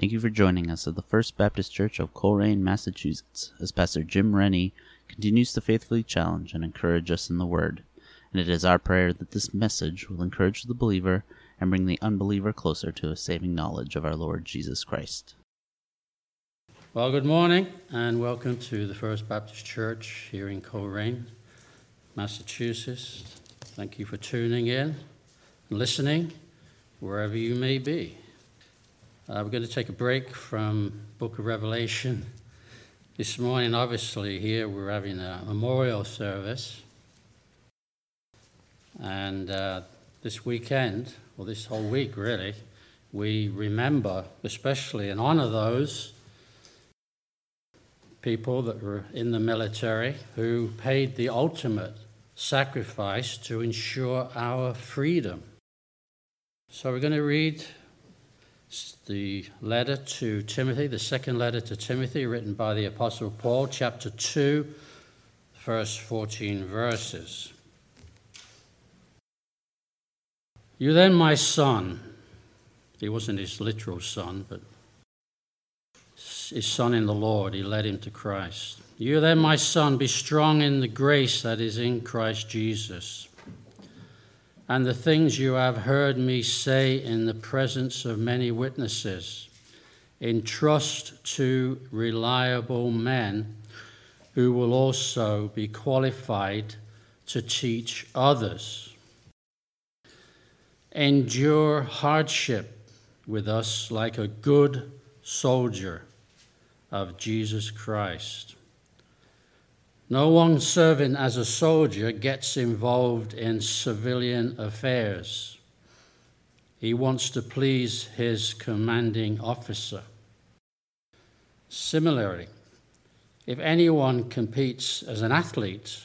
Thank you for joining us at the First Baptist Church of Colrain, Massachusetts, as Pastor Jim Rennie continues to faithfully challenge and encourage us in the Word. And it is our prayer that this message will encourage the believer and bring the unbeliever closer to a saving knowledge of our Lord Jesus Christ. Well, good morning and welcome to the First Baptist Church here in Colrain, Massachusetts. Thank you for tuning in and listening wherever you may be. Uh, we're going to take a break from Book of Revelation this morning. Obviously, here we're having a memorial service, and uh, this weekend, or this whole week really, we remember, especially and honor of those people that were in the military who paid the ultimate sacrifice to ensure our freedom. So we're going to read the letter to Timothy, the second letter to Timothy, written by the Apostle Paul, chapter 2, first 14 verses. You then, my son, he wasn't his literal son, but his son in the Lord, he led him to Christ. You then, my son, be strong in the grace that is in Christ Jesus and the things you have heard me say in the presence of many witnesses. Entrust to reliable men who will also be qualified to teach others. Endure hardship with us like a good soldier of Jesus Christ. No one serving as a soldier gets involved in civilian affairs. He wants to please his commanding officer. Similarly, if anyone competes as an athlete,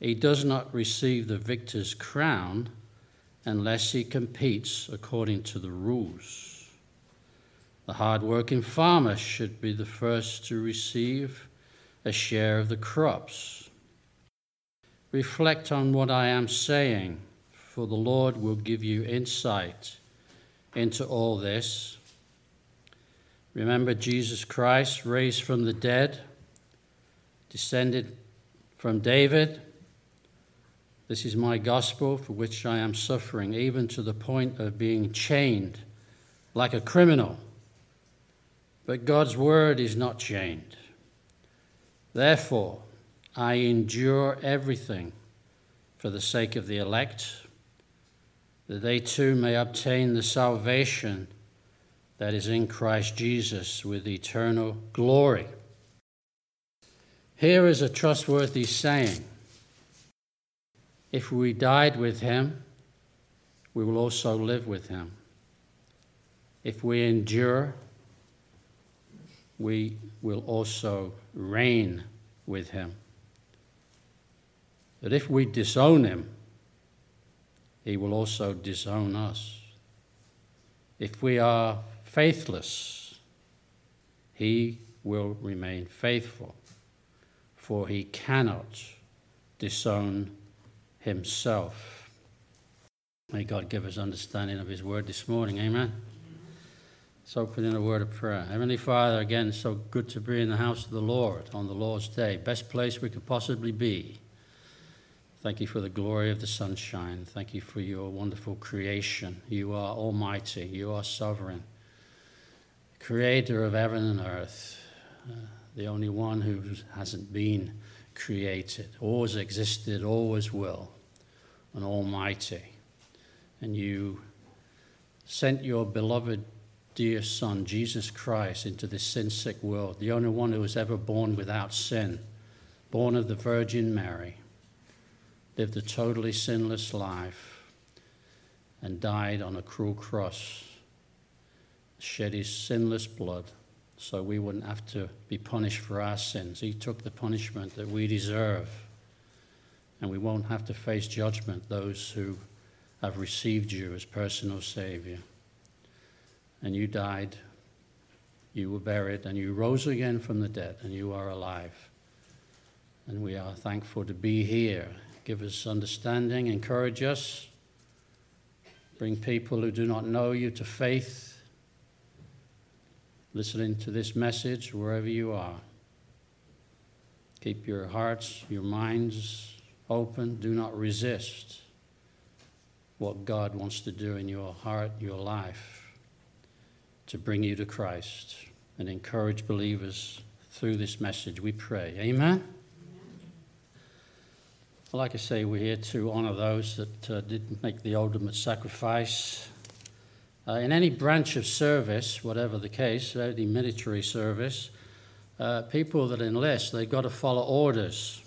he does not receive the victor's crown unless he competes according to the rules. The hard-working farmer should be the first to receive a share of the crops. Reflect on what I am saying, for the Lord will give you insight into all this. Remember Jesus Christ, raised from the dead, descended from David. This is my gospel for which I am suffering, even to the point of being chained like a criminal. But God's word is not chained. Therefore, I endure everything for the sake of the elect, that they too may obtain the salvation that is in Christ Jesus with eternal glory. Here is a trustworthy saying If we died with him, we will also live with him. If we endure, we will also reign with him. That if we disown him, he will also disown us. If we are faithless, he will remain faithful, for he cannot disown himself. May God give us understanding of his word this morning. Amen. So put in a word of prayer. Heavenly Father, again, so good to be in the house of the Lord on the Lord's day. Best place we could possibly be. Thank you for the glory of the sunshine. Thank you for your wonderful creation. You are almighty. You are sovereign. Creator of heaven and earth. Uh, the only one who hasn't been created. Always existed, always will. And almighty. And you sent your beloved dear Son, Jesus Christ, into this sin sick world, the only one who was ever born without sin, born of the Virgin Mary, lived a totally sinless life, and died on a cruel cross, shed his sinless blood so we wouldn't have to be punished for our sins. He took the punishment that we deserve, and we won't have to face judgment, those who have received you as personal Savior and you died, you were buried, and you rose again from the dead, and you are alive. And we are thankful to be here. Give us understanding, encourage us, bring people who do not know you to faith. listening to this message wherever you are. Keep your hearts, your minds open. Do not resist what God wants to do in your heart, your life, to bring you to Christ and encourage believers through this message. We pray. Amen. Like I say, we're here to honor those that uh, did make the ultimate sacrifice. Uh, in any branch of service, whatever the case, any military service, uh, people that enlist, they've got to follow orders.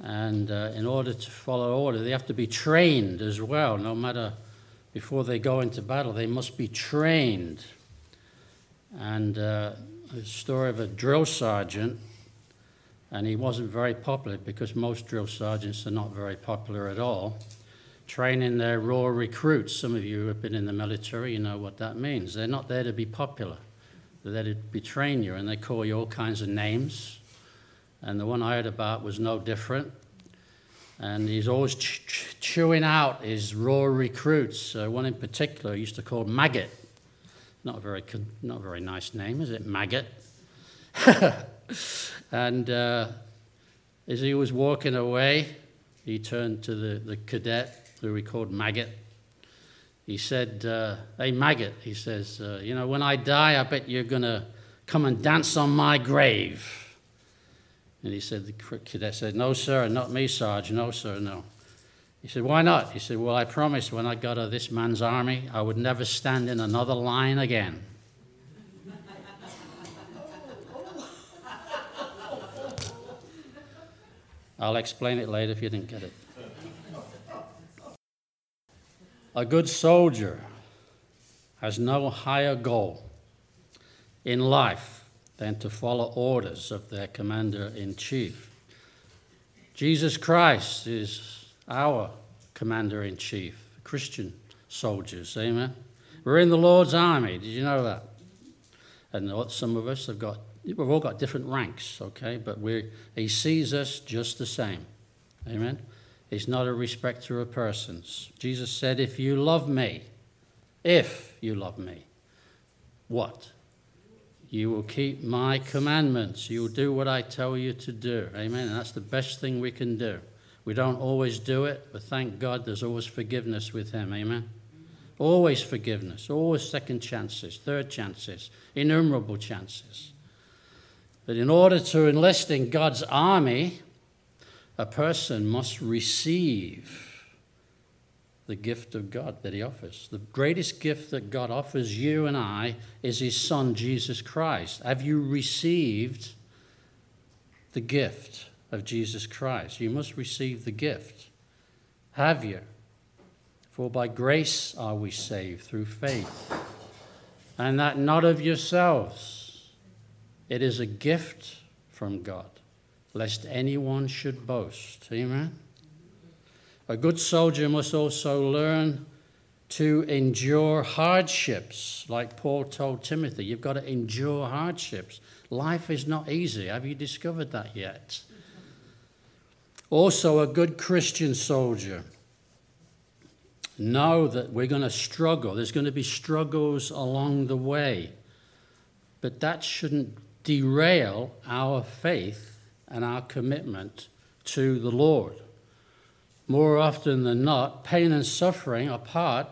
And uh, in order to follow order, they have to be trained as well. No matter before they go into battle, they must be trained. And uh, a story of a drill sergeant, and he wasn't very popular because most drill sergeants are not very popular at all. Training their raw recruits. Some of you have been in the military, you know what that means. They're not there to be popular. They're there to be train you, and they call you all kinds of names and the one I heard about was no different. And he's always ch- ch- chewing out his raw recruits. Uh, one in particular he used to call Maggot. Not a very, con- not a very nice name, is it? Maggot. and uh, as he was walking away, he turned to the, the cadet who he called Maggot. He said, uh, Hey, Maggot, he says, uh, You know, when I die, I bet you're going to come and dance on my grave. And he said, the cadet said, No, sir, not me, Sarge. No, sir, no. He said, Why not? He said, Well, I promised when I got out of this man's army, I would never stand in another line again. I'll explain it later if you didn't get it. A good soldier has no higher goal in life than to follow orders of their commander in chief. Jesus Christ is our commander in chief, Christian soldiers, amen. We're in the Lord's army. Did you know that? And some of us have got, we've all got different ranks, okay, but we he sees us just the same, amen. He's not a respecter of persons. Jesus said, If you love me, if you love me, what? You will keep my commandments. You will do what I tell you to do. Amen. And that's the best thing we can do. We don't always do it, but thank God there's always forgiveness with Him. Amen. Always forgiveness, always second chances, third chances, innumerable chances. But in order to enlist in God's army, a person must receive the gift of God that He offers. The greatest gift that God offers you and I is His Son, Jesus Christ. Have you received the gift of Jesus Christ? You must receive the gift. Have you? For by grace are we saved through faith, and that not of yourselves. It is a gift from God, lest anyone should boast. Amen. A good soldier must also learn to endure hardships, like Paul told Timothy. You've got to endure hardships. Life is not easy. Have you discovered that yet? Also, a good Christian soldier. Know that we're going to struggle. There's going to be struggles along the way. But that shouldn't derail our faith and our commitment to the Lord more often than not, pain and suffering are part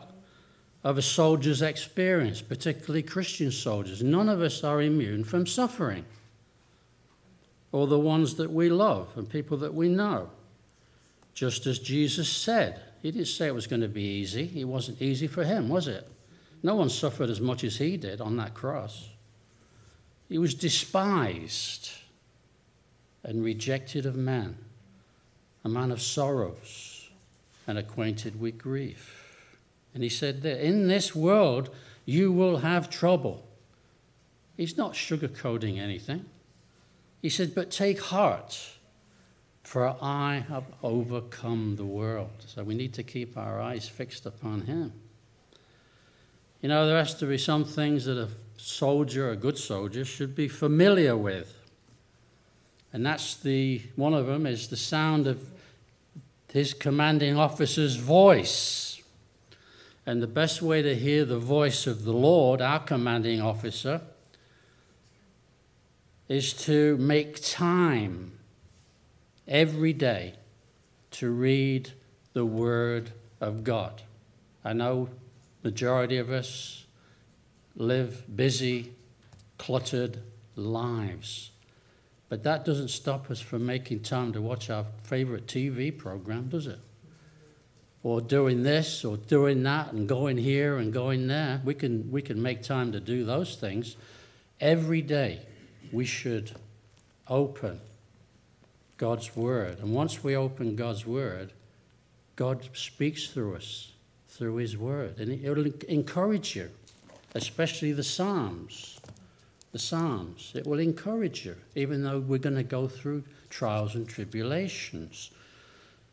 of a soldier's experience, particularly Christian soldiers. None of us are immune from suffering, or the ones that we love and people that we know. Just as Jesus said, He didn't say it was going to be easy. It wasn't easy for Him, was it? No one suffered as much as He did on that cross. He was despised and rejected of men a man of sorrows and acquainted with grief. And he said that in this world you will have trouble. He's not sugarcoating anything. He said, But take heart, for I have overcome the world. So we need to keep our eyes fixed upon him. You know, there has to be some things that a soldier, a good soldier, should be familiar with. And that's the one of them is the sound of his commanding officer's voice. And the best way to hear the voice of the Lord, our commanding officer, is to make time every day to read the Word of God. I know majority of us live busy, cluttered lives. But that doesn't stop us from making time to watch our favorite TV program, does it? Or doing this or doing that and going here and going there. We can, we can make time to do those things. Every day we should open God's Word. And once we open God's Word, God speaks through us, through His Word. And it will encourage you, especially the Psalms. The Psalms. It will encourage you, even though we're going to go through trials and tribulations.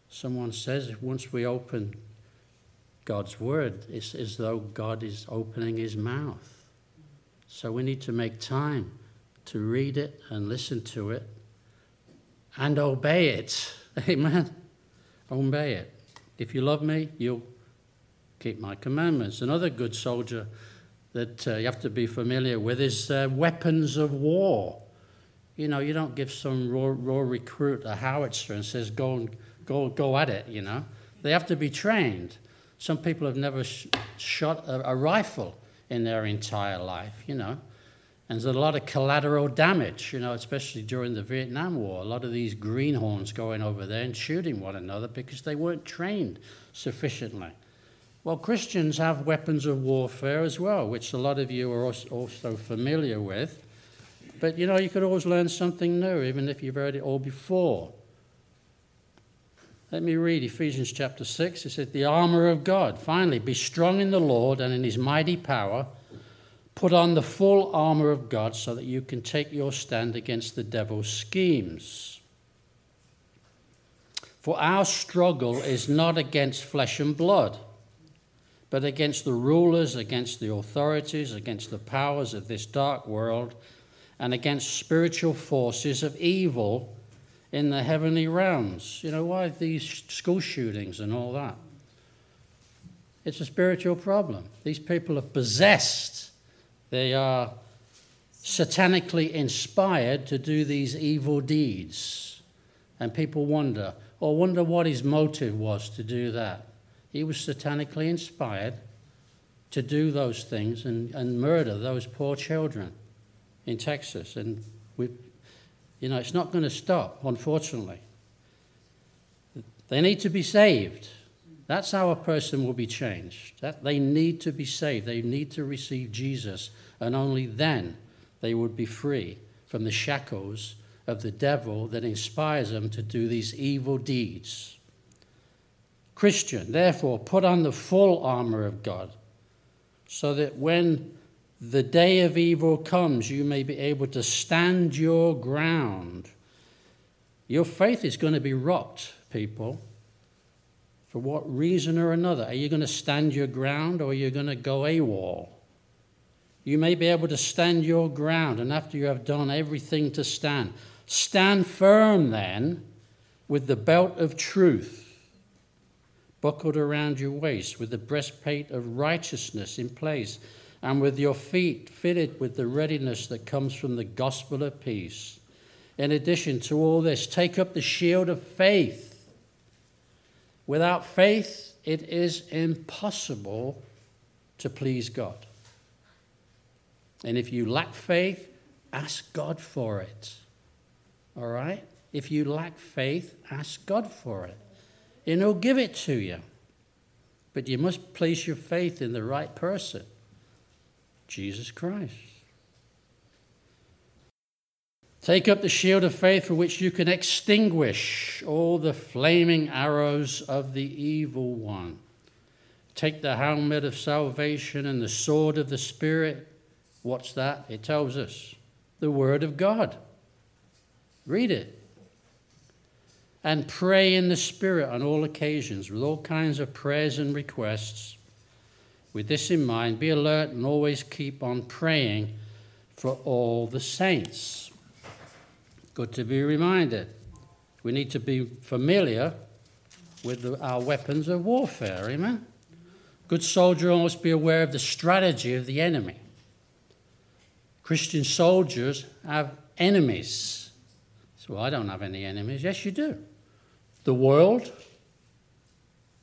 Someone says once we open God's Word, it's as though God is opening His mouth. So we need to make time to read it and listen to it and obey it. Amen. Obey it. If you love me, you'll keep my commandments. Another good soldier that uh, you have to be familiar with is uh, weapons of war. You know, you don't give some raw, raw recruit a howitzer and says, go, and, go, go at it, you know. They have to be trained. Some people have never sh- shot a, a rifle in their entire life, you know. And there's a lot of collateral damage, you know, especially during the Vietnam War. A lot of these greenhorns going over there and shooting one another because they weren't trained sufficiently. Well, Christians have weapons of warfare as well, which a lot of you are also familiar with. But you know, you could always learn something new, even if you've heard it all before. Let me read Ephesians chapter 6. It says, The armor of God. Finally, be strong in the Lord and in his mighty power. Put on the full armor of God so that you can take your stand against the devil's schemes. For our struggle is not against flesh and blood, but against the rulers, against the authorities, against the powers of this dark world, and against spiritual forces of evil in the heavenly realms. You know, why these school shootings and all that? It's a spiritual problem. These people are possessed they are satanically inspired to do these evil deeds. And people wonder, or wonder what his motive was to do that. He was satanically inspired to do those things and, and murder those poor children in Texas. And we, you know, it's not going to stop, unfortunately. They need to be saved. That's how a person will be changed. That they need to be saved. They need to receive Jesus, and only then they would be free from the shackles of the devil that inspires them to do these evil deeds. Christian, therefore, put on the full armor of God, so that when the day of evil comes, you may be able to stand your ground. Your faith is going to be rocked, people. For what reason or another? Are you going to stand your ground or are you going to go AWOL? You may be able to stand your ground, and after you have done everything to stand, stand firm then with the belt of truth buckled around your waist, with the breastplate of righteousness in place, and with your feet fitted with the readiness that comes from the gospel of peace. In addition to all this, take up the shield of faith Without faith, it is impossible to please God. And if you lack faith, ask God for it. All right? If you lack faith, ask God for it. And He'll give it to you. But you must place your faith in the right person Jesus Christ. Take up the shield of faith for which you can extinguish all the flaming arrows of the evil one. Take the helmet of salvation and the sword of the Spirit. What's that? It tells us the Word of God. Read it. And pray in the Spirit on all occasions with all kinds of prayers and requests. With this in mind, be alert and always keep on praying for all the saints. Good to be reminded. We need to be familiar with the, our weapons of warfare, amen? Good soldier must be aware of the strategy of the enemy. Christian soldiers have enemies. So I don't have any enemies. Yes, you do. The world,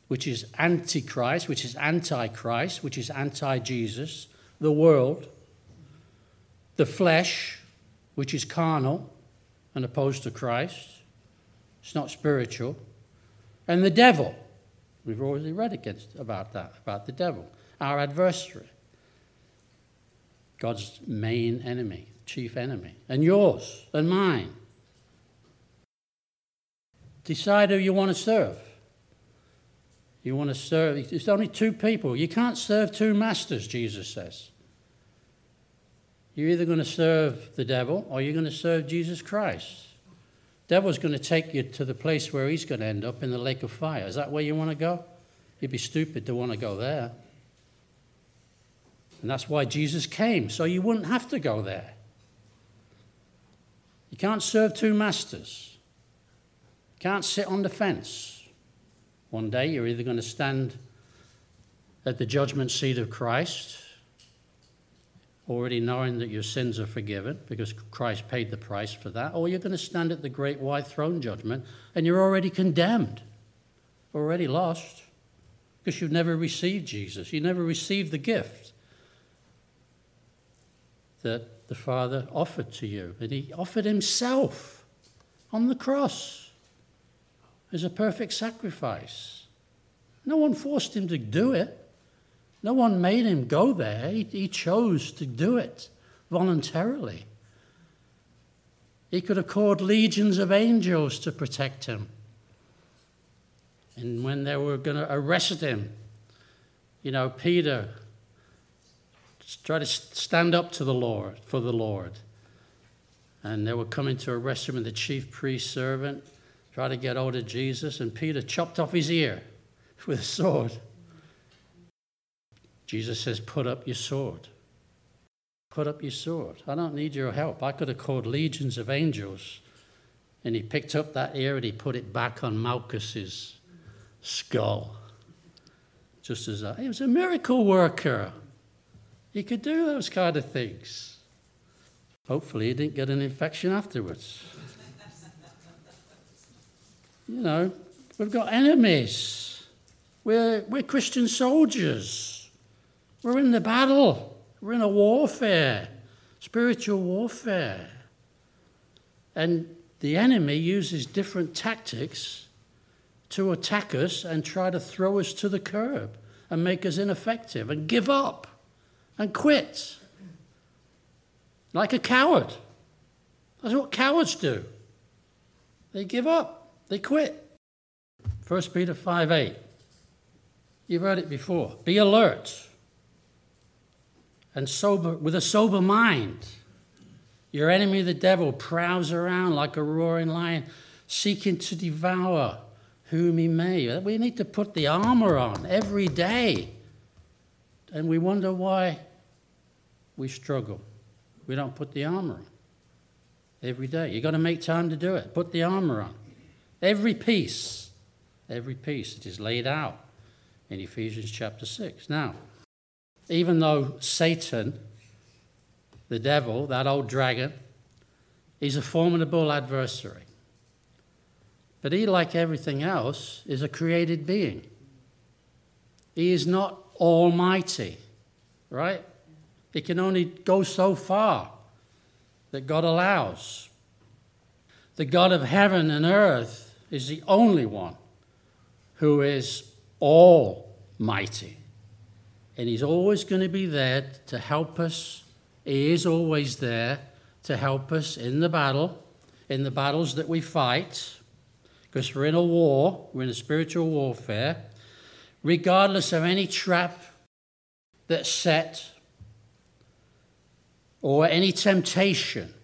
which is antichrist, which is antichrist, which is anti Jesus. The world. The flesh, which is carnal and opposed to Christ. It's not spiritual. And the devil. We've already read against about that, about the devil, our adversary. God's main enemy, chief enemy, and yours and mine. Decide who you want to serve. You want to serve, there's only two people. You can't serve two masters, Jesus says. You're either going to serve the devil or you're going to serve Jesus Christ. Devil's going to take you to the place where he's going to end up in the lake of fire. Is that where you want to go? You'd be stupid to want to go there. And that's why Jesus came, so you wouldn't have to go there. You can't serve two masters. Can't sit on the fence. One day you're either going to stand at the judgment seat of Christ already knowing that your sins are forgiven because Christ paid the price for that, or you're going to stand at the great white throne judgment and you're already condemned, already lost, because you've never received Jesus. You never received the gift that the Father offered to you. And He offered Himself on the cross as a perfect sacrifice. No one forced Him to do it. No one made him go there. He, he chose to do it voluntarily. He could have called legions of angels to protect him. And when they were going to arrest him, you know, Peter tried to stand up to the Lord, for the Lord. And they were coming to arrest him, and the chief priest servant tried to get hold of Jesus, and Peter chopped off his ear with a sword. Jesus says, Put up your sword. Put up your sword. I don't need your help. I could have called legions of angels. And he picked up that ear and he put it back on Malchus's skull. Just as a, he was a miracle worker. He could do those kind of things. Hopefully, he didn't get an infection afterwards. You know, we've got enemies. We're, we're Christian soldiers. We're in the battle, we're in a warfare, spiritual warfare. And the enemy uses different tactics to attack us and try to throw us to the curb and make us ineffective and give up and quit. Like a coward. That's what cowards do. They give up, they quit. 1 Peter 5 8. You've heard it before. Be alert and sober, with a sober mind. Your enemy, the devil, prowls around like a roaring lion, seeking to devour whom he may. We need to put the armor on every day. And we wonder why we struggle. We don't put the armor on every day. You've got to make time to do it. Put the armor on. Every piece, every piece, it is laid out in Ephesians chapter 6. Now, even though Satan, the devil, that old dragon, he's a formidable adversary. But he, like everything else, is a created being. He is not almighty, right? He can only go so far that God allows. The God of heaven and earth is the only one who is almighty and He's always going to be there to help us. He is always there to help us in the battle, in the battles that we fight, because we're in a war, we're in a spiritual warfare, regardless of any trap that's set or any temptation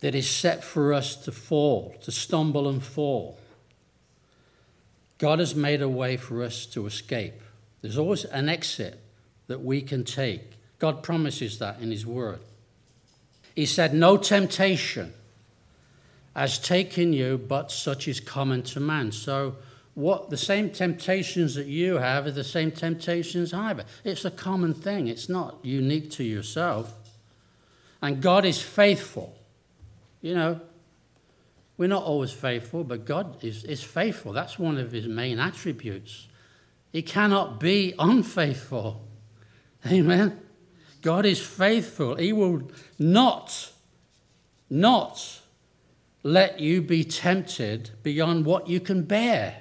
that is set for us to fall, to stumble and fall. God has made a way for us to escape. There's always an exit that we can take. God promises that in His Word. He said, No temptation has taken you, but such is common to man. So what the same temptations that you have are the same temptations I have. It's a common thing, it's not unique to yourself. And God is faithful. You know, we're not always faithful, but God is, is faithful. That's one of his main attributes. He cannot be unfaithful. Amen. God is faithful. He will not, not let you be tempted beyond what you can bear.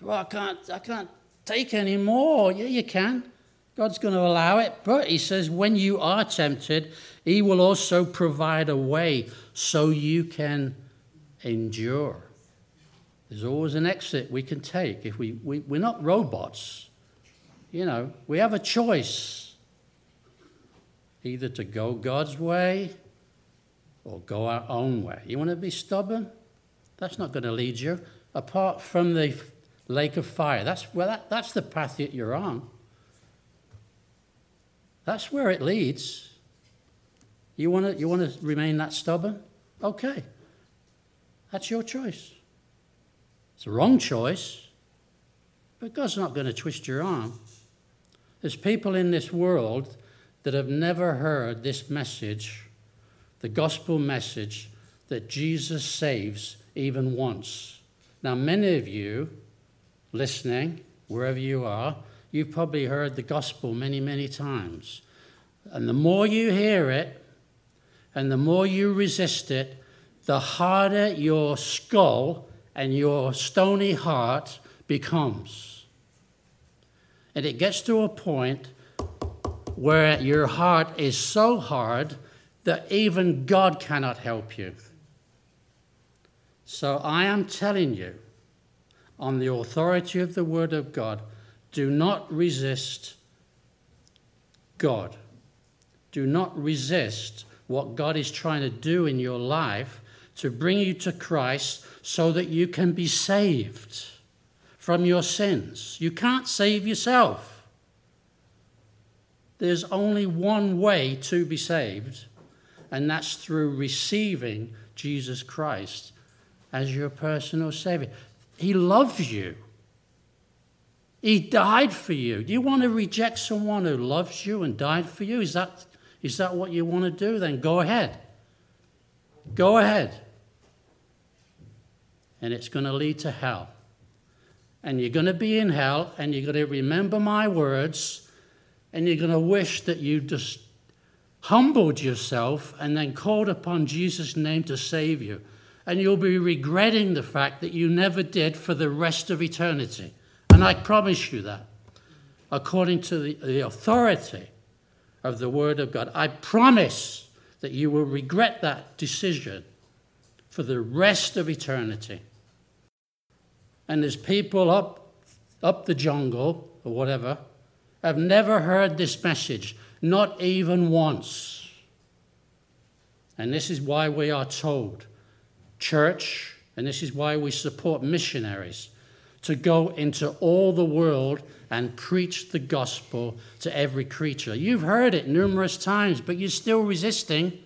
Well, I can't, I can't take any more. Yeah, you can. God's going to allow it. But he says, when you are tempted, he will also provide a way so you can endure. There's always an exit we can take. If we, we, we're not robots, you know, we have a choice either to go God's way or go our own way. You want to be stubborn? That's not going to lead you. Apart from the lake of fire, that's, well, that, that's the path that you're on. That's where it leads. You want to you want to remain that stubborn? Okay. That's your choice. It's a wrong choice, but God's not going to twist your arm. There's people in this world that have never heard this message, the gospel message that Jesus saves even once. Now, many of you listening, wherever you are, you've probably heard the gospel many, many times. And the more you hear it, and the more you resist it, the harder your skull and your stony heart becomes. And it gets to a point where your heart is so hard that even God cannot help you. So I am telling you, on the authority of the Word of God, do not resist God. Do not resist what God is trying to do in your life to bring you to Christ so that you can be saved from your sins. You can't save yourself. There's only one way to be saved, and that's through receiving Jesus Christ as your personal Savior. He loves you. He died for you. Do you want to reject someone who loves you and died for you? Is that, is that what you want to do? Then go ahead. Go ahead and it's going to lead to hell. And you're going to be in hell, and you're going to remember my words, and you're going to wish that you just humbled yourself and then called upon Jesus' name to save you. And you'll be regretting the fact that you never did for the rest of eternity. And I promise you that, according to the, the authority of the Word of God. I promise that you will regret that decision for the rest of eternity and there's people up, up the jungle or whatever have never heard this message, not even once. And this is why we are told, church, and this is why we support missionaries to go into all the world and preach the gospel to every creature. You've heard it numerous times, but you're still resisting.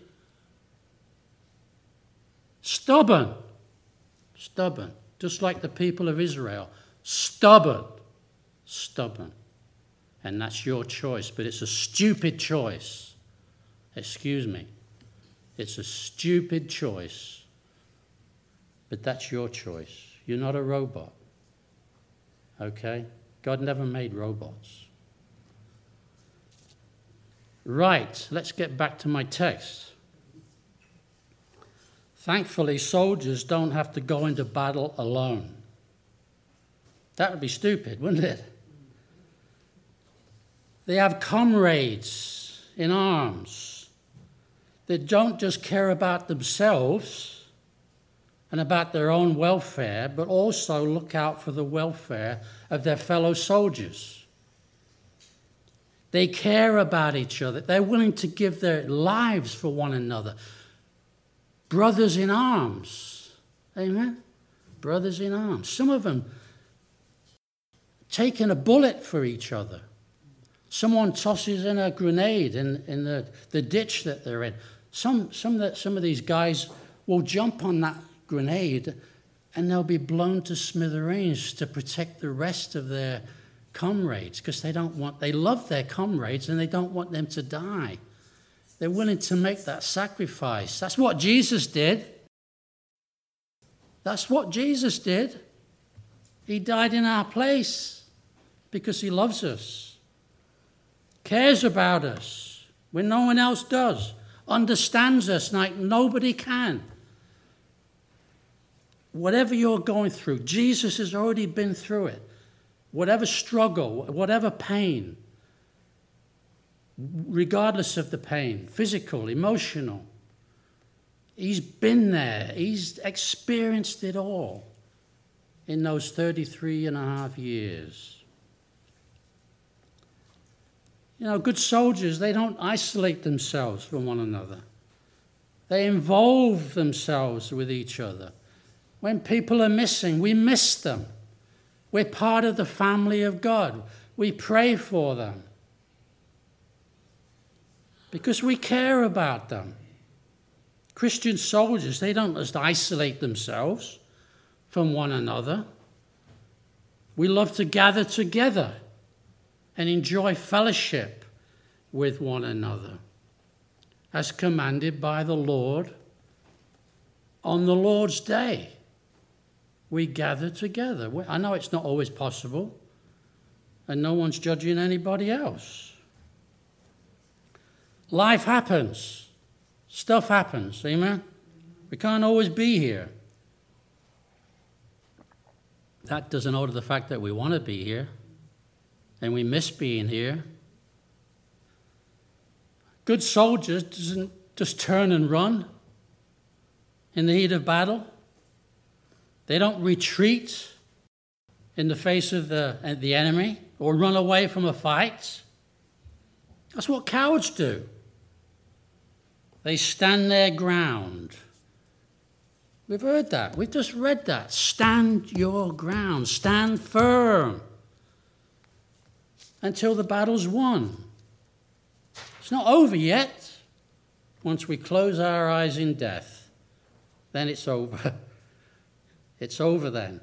Stubborn. Stubborn just like the people of Israel. Stubborn. Stubborn. And that's your choice, but it's a stupid choice. Excuse me. It's a stupid choice. But that's your choice. You're not a robot. Okay? God never made robots. Right, let's get back to my text. Thankfully, soldiers don't have to go into battle alone. That would be stupid, wouldn't it? They have comrades in arms that don't just care about themselves and about their own welfare, but also look out for the welfare of their fellow soldiers. They care about each other. They're willing to give their lives for one another brothers in arms. Amen? Brothers in arms. Some of them taking a bullet for each other. Someone tosses in a grenade in, in the, the ditch that they're in. Some, some, some of these guys will jump on that grenade and they'll be blown to smithereens to protect the rest of their comrades because they don't want they love their comrades and they don't want them to die. They're willing to make that sacrifice. That's what jesus did. That's what jesus did. He died in our place because he loves us cares about us when no one else does understands us like nobody can whatever you're going through, Jesus has already been through it. Whatever struggle, whatever pain, regardless of the pain, physical, emotional, he's been there. He's experienced it all in those 33 and a half years. You know, good soldiers, they don't isolate themselves from one another. They involve themselves with each other. When people are missing, we miss them. We're part of the family of God. We pray for them because we care about them. Christian soldiers, they don't just isolate themselves from one another. We love to gather together and enjoy fellowship with one another, as commanded by the Lord on the Lord's day we gather together. I know it's not always possible, and no one's judging anybody else. Life happens, stuff happens, amen? We can't always be here. That doesn't alter the fact that we want to be here and we miss being here. Good soldiers doesn't just turn and run in the heat of battle. They don't retreat in the face of the, uh, the enemy or run away from a fight. That's what cowards do. They stand their ground. We've heard that. We've just read that. Stand your ground. Stand firm until the battle's won. It's not over yet. Once we close our eyes in death, then it's over. It's over then.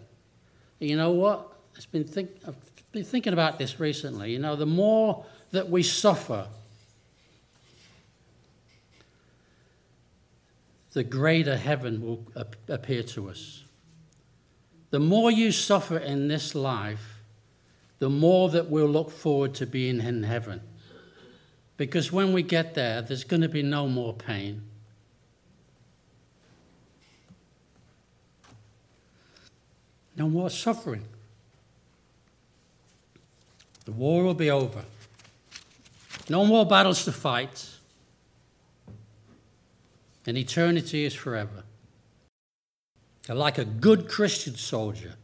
You know what? I've been, think, I've been thinking about this recently. You know, the more that we suffer, the greater heaven will appear to us. The more you suffer in this life, the more that we'll look forward to being in heaven. Because when we get there, there's going to be no more pain. No more suffering. The war will be over. No more battles to fight. And eternity is forever. And like a good Christian soldier,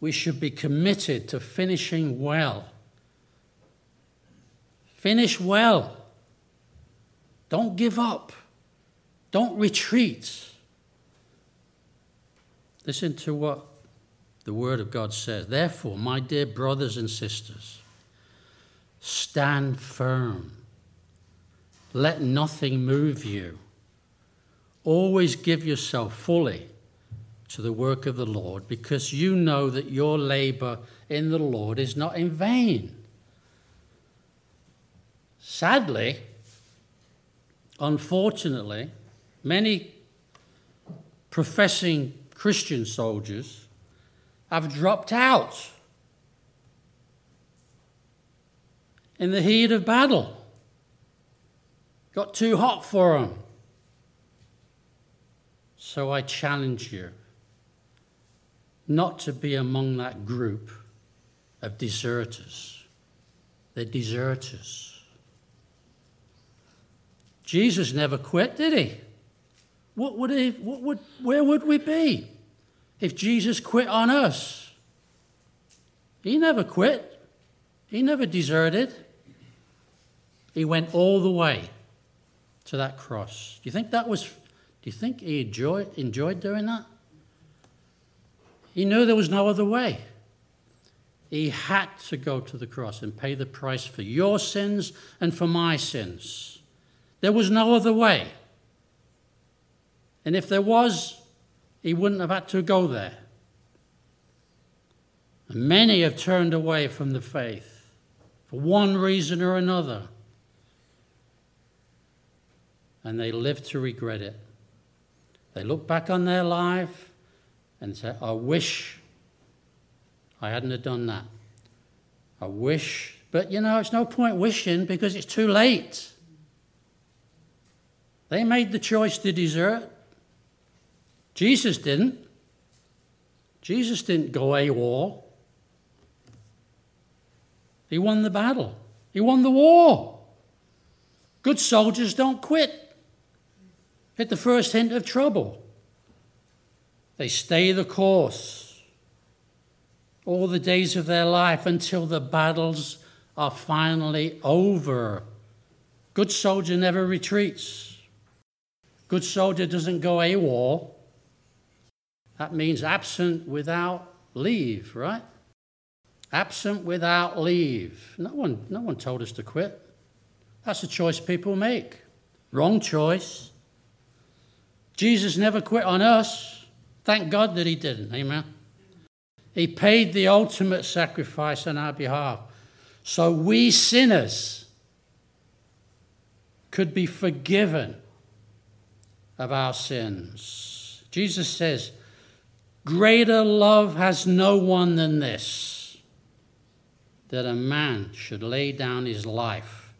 we should be committed to finishing well. Finish well. Don't give up. Don't retreat. Listen to what the Word of God says, Therefore, my dear brothers and sisters, stand firm. Let nothing move you. Always give yourself fully to the work of the Lord because you know that your labor in the Lord is not in vain. Sadly, unfortunately, many professing Christian soldiers have dropped out in the heat of battle. Got too hot for them. So I challenge you not to be among that group of deserters. They're deserters. Jesus never quit, did he? What would he what would, where would we be? If Jesus quit on us. He never quit, he never deserted. He went all the way to that cross. Do you think that was, do you think he enjoyed, enjoyed doing that? He knew there was no other way. He had to go to the cross and pay the price for your sins and for my sins. There was no other way. And if there was, he wouldn't have had to go there. And many have turned away from the faith for one reason or another. And they live to regret it. They look back on their life and say, I wish I hadn't have done that. I wish, but you know, it's no point wishing because it's too late. They made the choice to desert. Jesus didn't. Jesus didn't go AWOL. He won the battle, he won the war. Good soldiers don't quit at the first hint of trouble, they stay the course all the days of their life until the battles are finally over. Good soldier never retreats. Good soldier doesn't go AWOL. That means absent without leave, right? Absent without leave. No one, no one told us to quit. That's a choice people make. Wrong choice. Jesus never quit on us. Thank God that He didn't. Amen. He paid the ultimate sacrifice on our behalf. So we sinners could be forgiven of our sins. Jesus says, Greater love has no one than this, that a man should lay down his life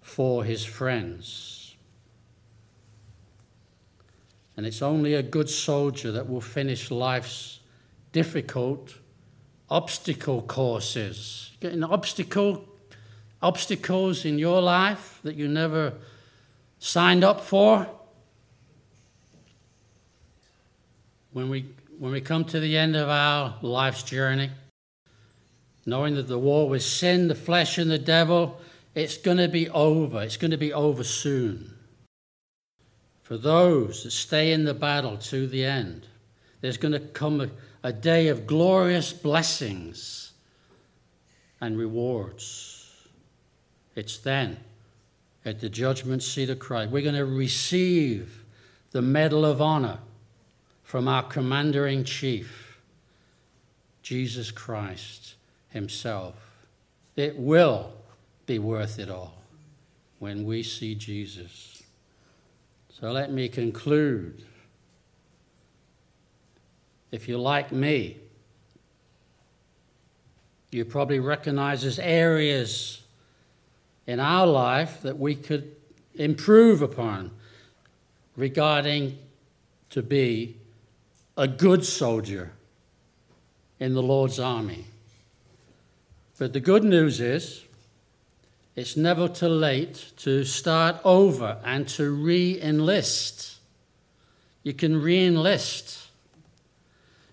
for his friends. And it's only a good soldier that will finish life's difficult obstacle courses. Getting obstacle obstacles in your life that you never signed up for. When we when we come to the end of our life's journey, knowing that the war with sin, the flesh, and the devil, it's going to be over. It's going to be over soon. For those that stay in the battle to the end, there's going to come a, a day of glorious blessings and rewards. It's then, at the judgment seat of Christ, we're going to receive the Medal of Honor from our commander in chief, Jesus Christ Himself. It will be worth it all when we see Jesus. So let me conclude. If you're like me, you probably recognize as areas in our life that we could improve upon regarding to be a good soldier in the Lord's army. But the good news is, it's never too late to start over and to re enlist. You can re enlist.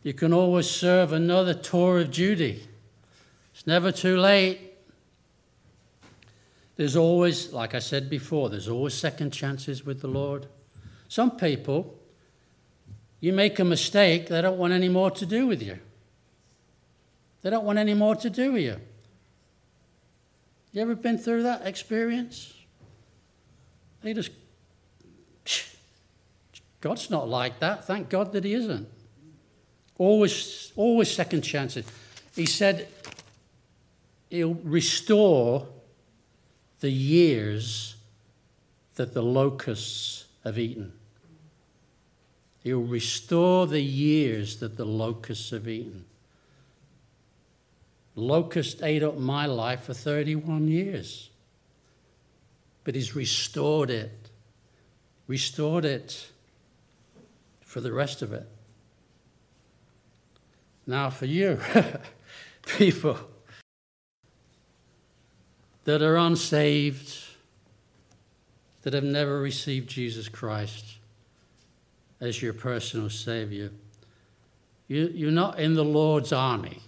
You can always serve another tour of duty. It's never too late. There's always, like I said before, there's always second chances with the Lord. Some people you make a mistake, they don't want any more to do with you. They don't want any more to do with you. You ever been through that experience? They just, God's not like that. Thank God that He isn't. Always, always second chances. He said He'll restore the years that the locusts have eaten. He'll restore the years that the locusts have eaten. Locust ate up my life for 31 years. But he's restored it. Restored it for the rest of it. Now, for you, people that are unsaved, that have never received Jesus Christ, as your personal Savior. You, you're not in the Lord's army.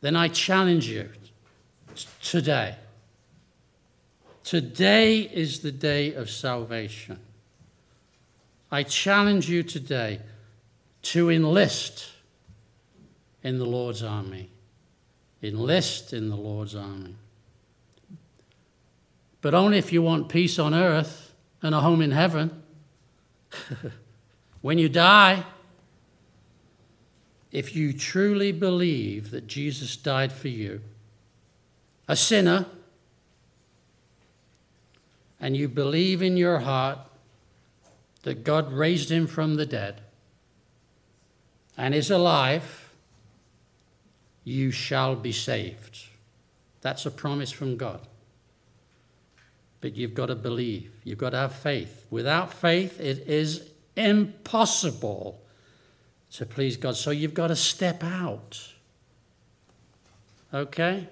Then I challenge you today. Today is the day of salvation. I challenge you today to enlist in the Lord's army. Enlist in the Lord's army. But only if you want peace on earth and a home in heaven. When you die, if you truly believe that Jesus died for you, a sinner, and you believe in your heart that God raised him from the dead and is alive, you shall be saved. That's a promise from God. But you've got to believe, you've got to have faith. Without faith, it is impossible to please God. So you've got to step out. Okay?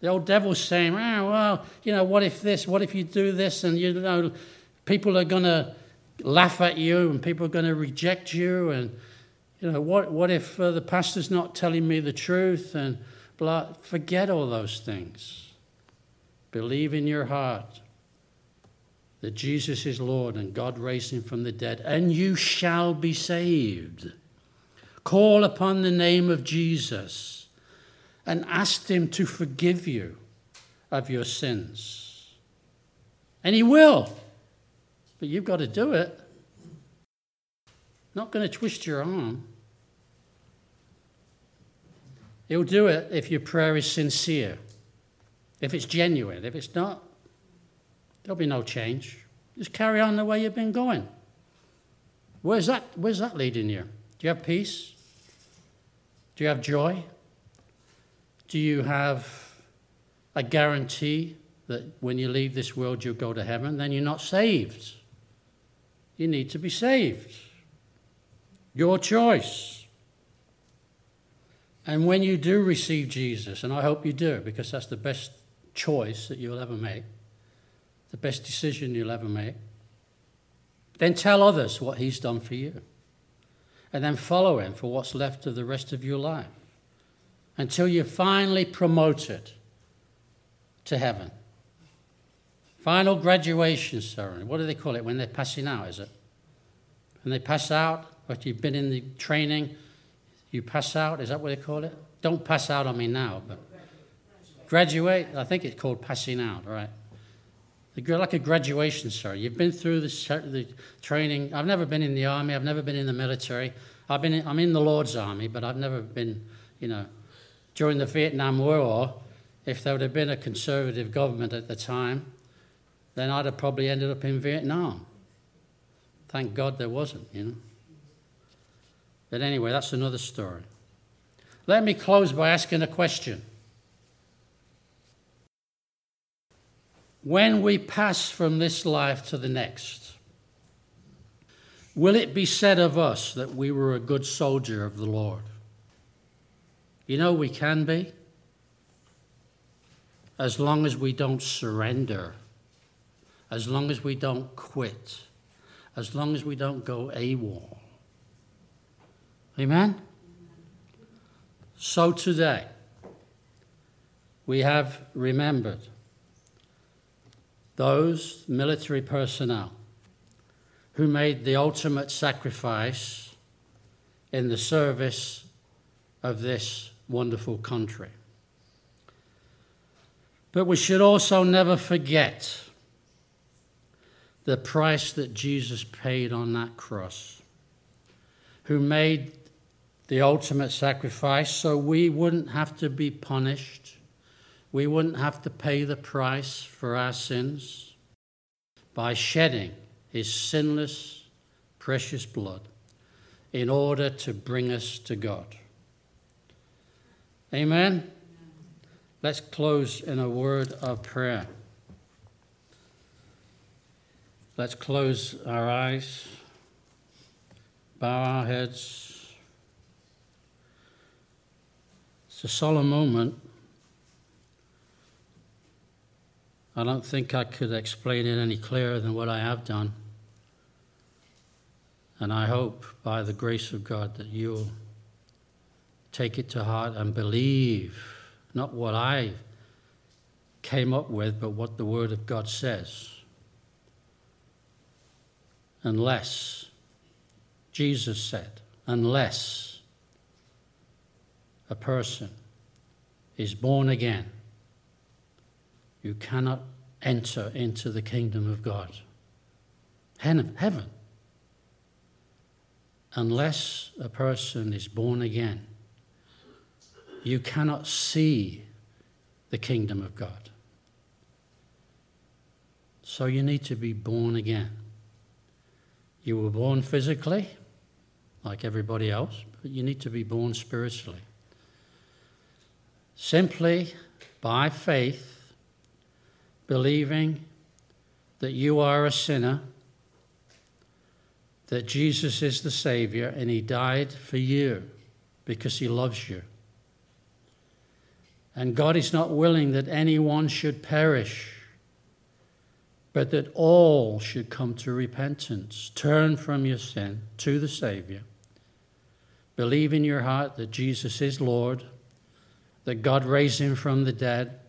The old devil's saying, oh, well, you know, what if this, what if you do this, and you know, people are going to laugh at you and people are going to reject you, and, you know, what, what if uh, the pastor's not telling me the truth, and blah. Forget all those things. Believe in your heart that Jesus is Lord and God raised him from the dead, and you shall be saved. Call upon the name of Jesus and ask him to forgive you of your sins. And he will, but you've got to do it. Not going to twist your arm. He'll do it if your prayer is sincere, if it's genuine. If it's not, There'll be no change. Just carry on the way you've been going. Where's that, where's that leading you? Do you have peace? Do you have joy? Do you have a guarantee that when you leave this world you'll go to heaven? Then you're not saved. You need to be saved. Your choice. And when you do receive Jesus, and I hope you do, because that's the best choice that you'll ever make, the best decision you'll ever make. Then tell others what He's done for you. And then follow Him for what's left of the rest of your life until you're finally promoted to heaven. Final graduation ceremony. What do they call it when they're passing out, is it? When they pass out, but you've been in the training, you pass out, is that what they call it? Don't pass out on me now, but graduate, I think it's called passing out, right? like a graduation ceremony. You've been through the, the training. I've never been in the army. I've never been in the military. I've been. In, I'm in the Lord's army, but I've never been. You know, during the Vietnam War, if there would have been a conservative government at the time, then I'd have probably ended up in Vietnam. Thank God there wasn't. You know. But anyway, that's another story. Let me close by asking a question. When we pass from this life to the next, will it be said of us that we were a good soldier of the Lord? You know, we can be, as long as we don't surrender, as long as we don't quit, as long as we don't go AWOL. Amen? So today, we have remembered those military personnel who made the ultimate sacrifice in the service of this wonderful country. But we should also never forget the price that Jesus paid on that cross, who made the ultimate sacrifice so we wouldn't have to be punished we wouldn't have to pay the price for our sins by shedding his sinless, precious blood in order to bring us to God. Amen? Let's close in a word of prayer. Let's close our eyes, bow our heads. It's a solemn moment. I don't think I could explain it any clearer than what I have done. And I hope by the grace of God that you'll take it to heart and believe not what I came up with, but what the Word of God says. Unless, Jesus said, unless a person is born again you cannot enter into the kingdom of God. Heaven. unless a person is born again, you cannot see the kingdom of God. So you need to be born again. You were born physically, like everybody else, but you need to be born spiritually. Simply by faith, believing that you are a sinner, that Jesus is the Savior, and He died for you because He loves you. And God is not willing that anyone should perish, but that all should come to repentance. Turn from your sin to the Savior. Believe in your heart that Jesus is Lord, that God raised him from the dead,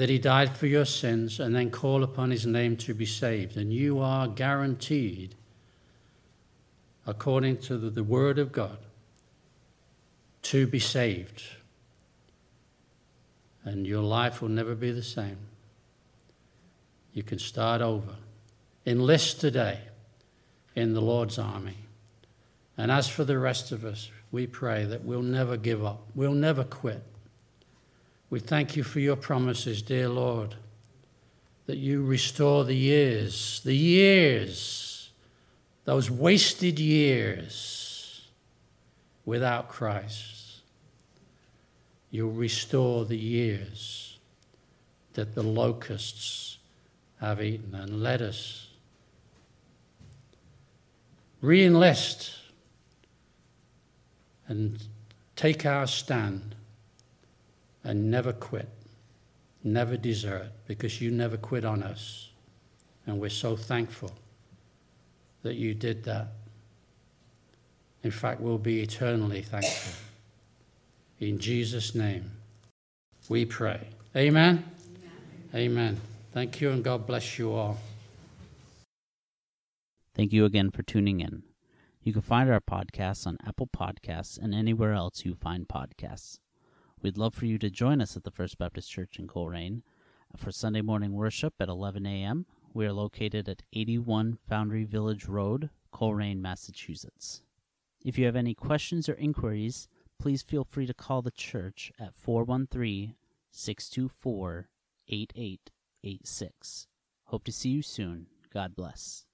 that he died for your sins, and then call upon his name to be saved. And you are guaranteed, according to the, the word of God, to be saved and your life will never be the same. You can start over. Enlist today in the Lord's army. And as for the rest of us, we pray that we'll never give up, we'll never quit. We thank you for your promises, dear Lord, that you restore the years, the years, those wasted years without Christ you'll restore the years that the locusts have eaten. And let us re enlist and take our stand and never quit, never desert, because you never quit on us. And we're so thankful that you did that. In fact, we'll be eternally thankful. In Jesus' name, we pray. Amen? Amen. Amen. Thank you, and God bless you all. Thank you again for tuning in. You can find our podcasts on Apple Podcasts and anywhere else you find podcasts. We'd love for you to join us at the First Baptist Church in Colrain for Sunday morning worship at 11 a.m. We are located at 81 Foundry Village Road, Colrain, Massachusetts. If you have any questions or inquiries, please feel free to call the church at 413 624 8886. Hope to see you soon. God bless.